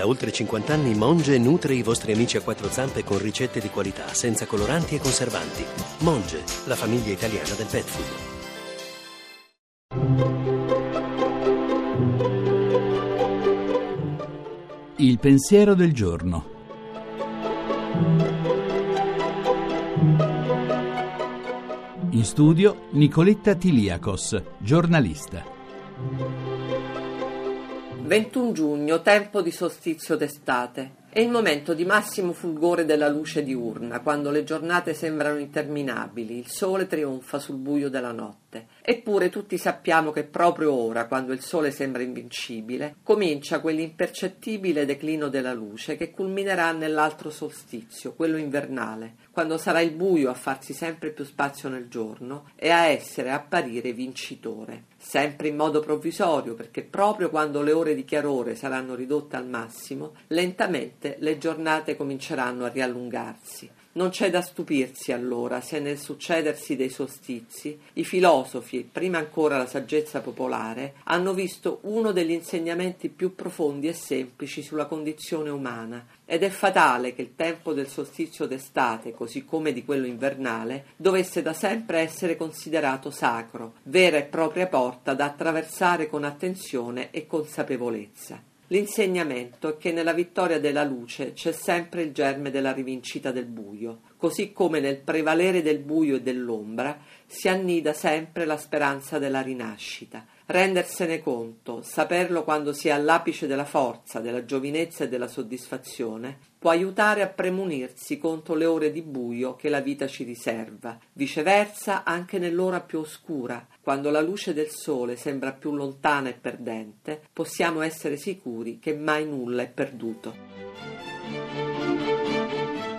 Da oltre 50 anni Monge nutre i vostri amici a quattro zampe con ricette di qualità, senza coloranti e conservanti. Monge, la famiglia italiana del pet food. Il pensiero del giorno. In studio Nicoletta Tiliakos, giornalista. 21 giugno, tempo di solstizio d'estate. È il momento di massimo fulgore della luce diurna, quando le giornate sembrano interminabili, il sole trionfa sul buio della notte. Eppure tutti sappiamo che proprio ora, quando il sole sembra invincibile, comincia quell'impercettibile declino della luce che culminerà nell'altro solstizio, quello invernale, quando sarà il buio a farsi sempre più spazio nel giorno e a essere apparire vincitore. Sempre in modo provvisorio, perché proprio quando le ore di chiarore saranno ridotte al massimo, lentamente notte le giornate cominceranno a riallungarsi. Non c'è da stupirsi allora se nel succedersi dei solstizi i filosofi, prima ancora la saggezza popolare, hanno visto uno degli insegnamenti più profondi e semplici sulla condizione umana, ed è fatale che il tempo del solstizio d'estate, così come di quello invernale, dovesse da sempre essere considerato sacro, vera e propria porta da attraversare con attenzione e consapevolezza. L'insegnamento è che nella vittoria della luce c'è sempre il germe della rivincita del buio, così come nel prevalere del buio e dell'ombra si annida sempre la speranza della rinascita. Rendersene conto, saperlo quando si è all'apice della forza, della giovinezza e della soddisfazione, può aiutare a premunirsi contro le ore di buio che la vita ci riserva. Viceversa, anche nell'ora più oscura, quando la luce del sole sembra più lontana e perdente, possiamo essere sicuri che mai nulla è perduto.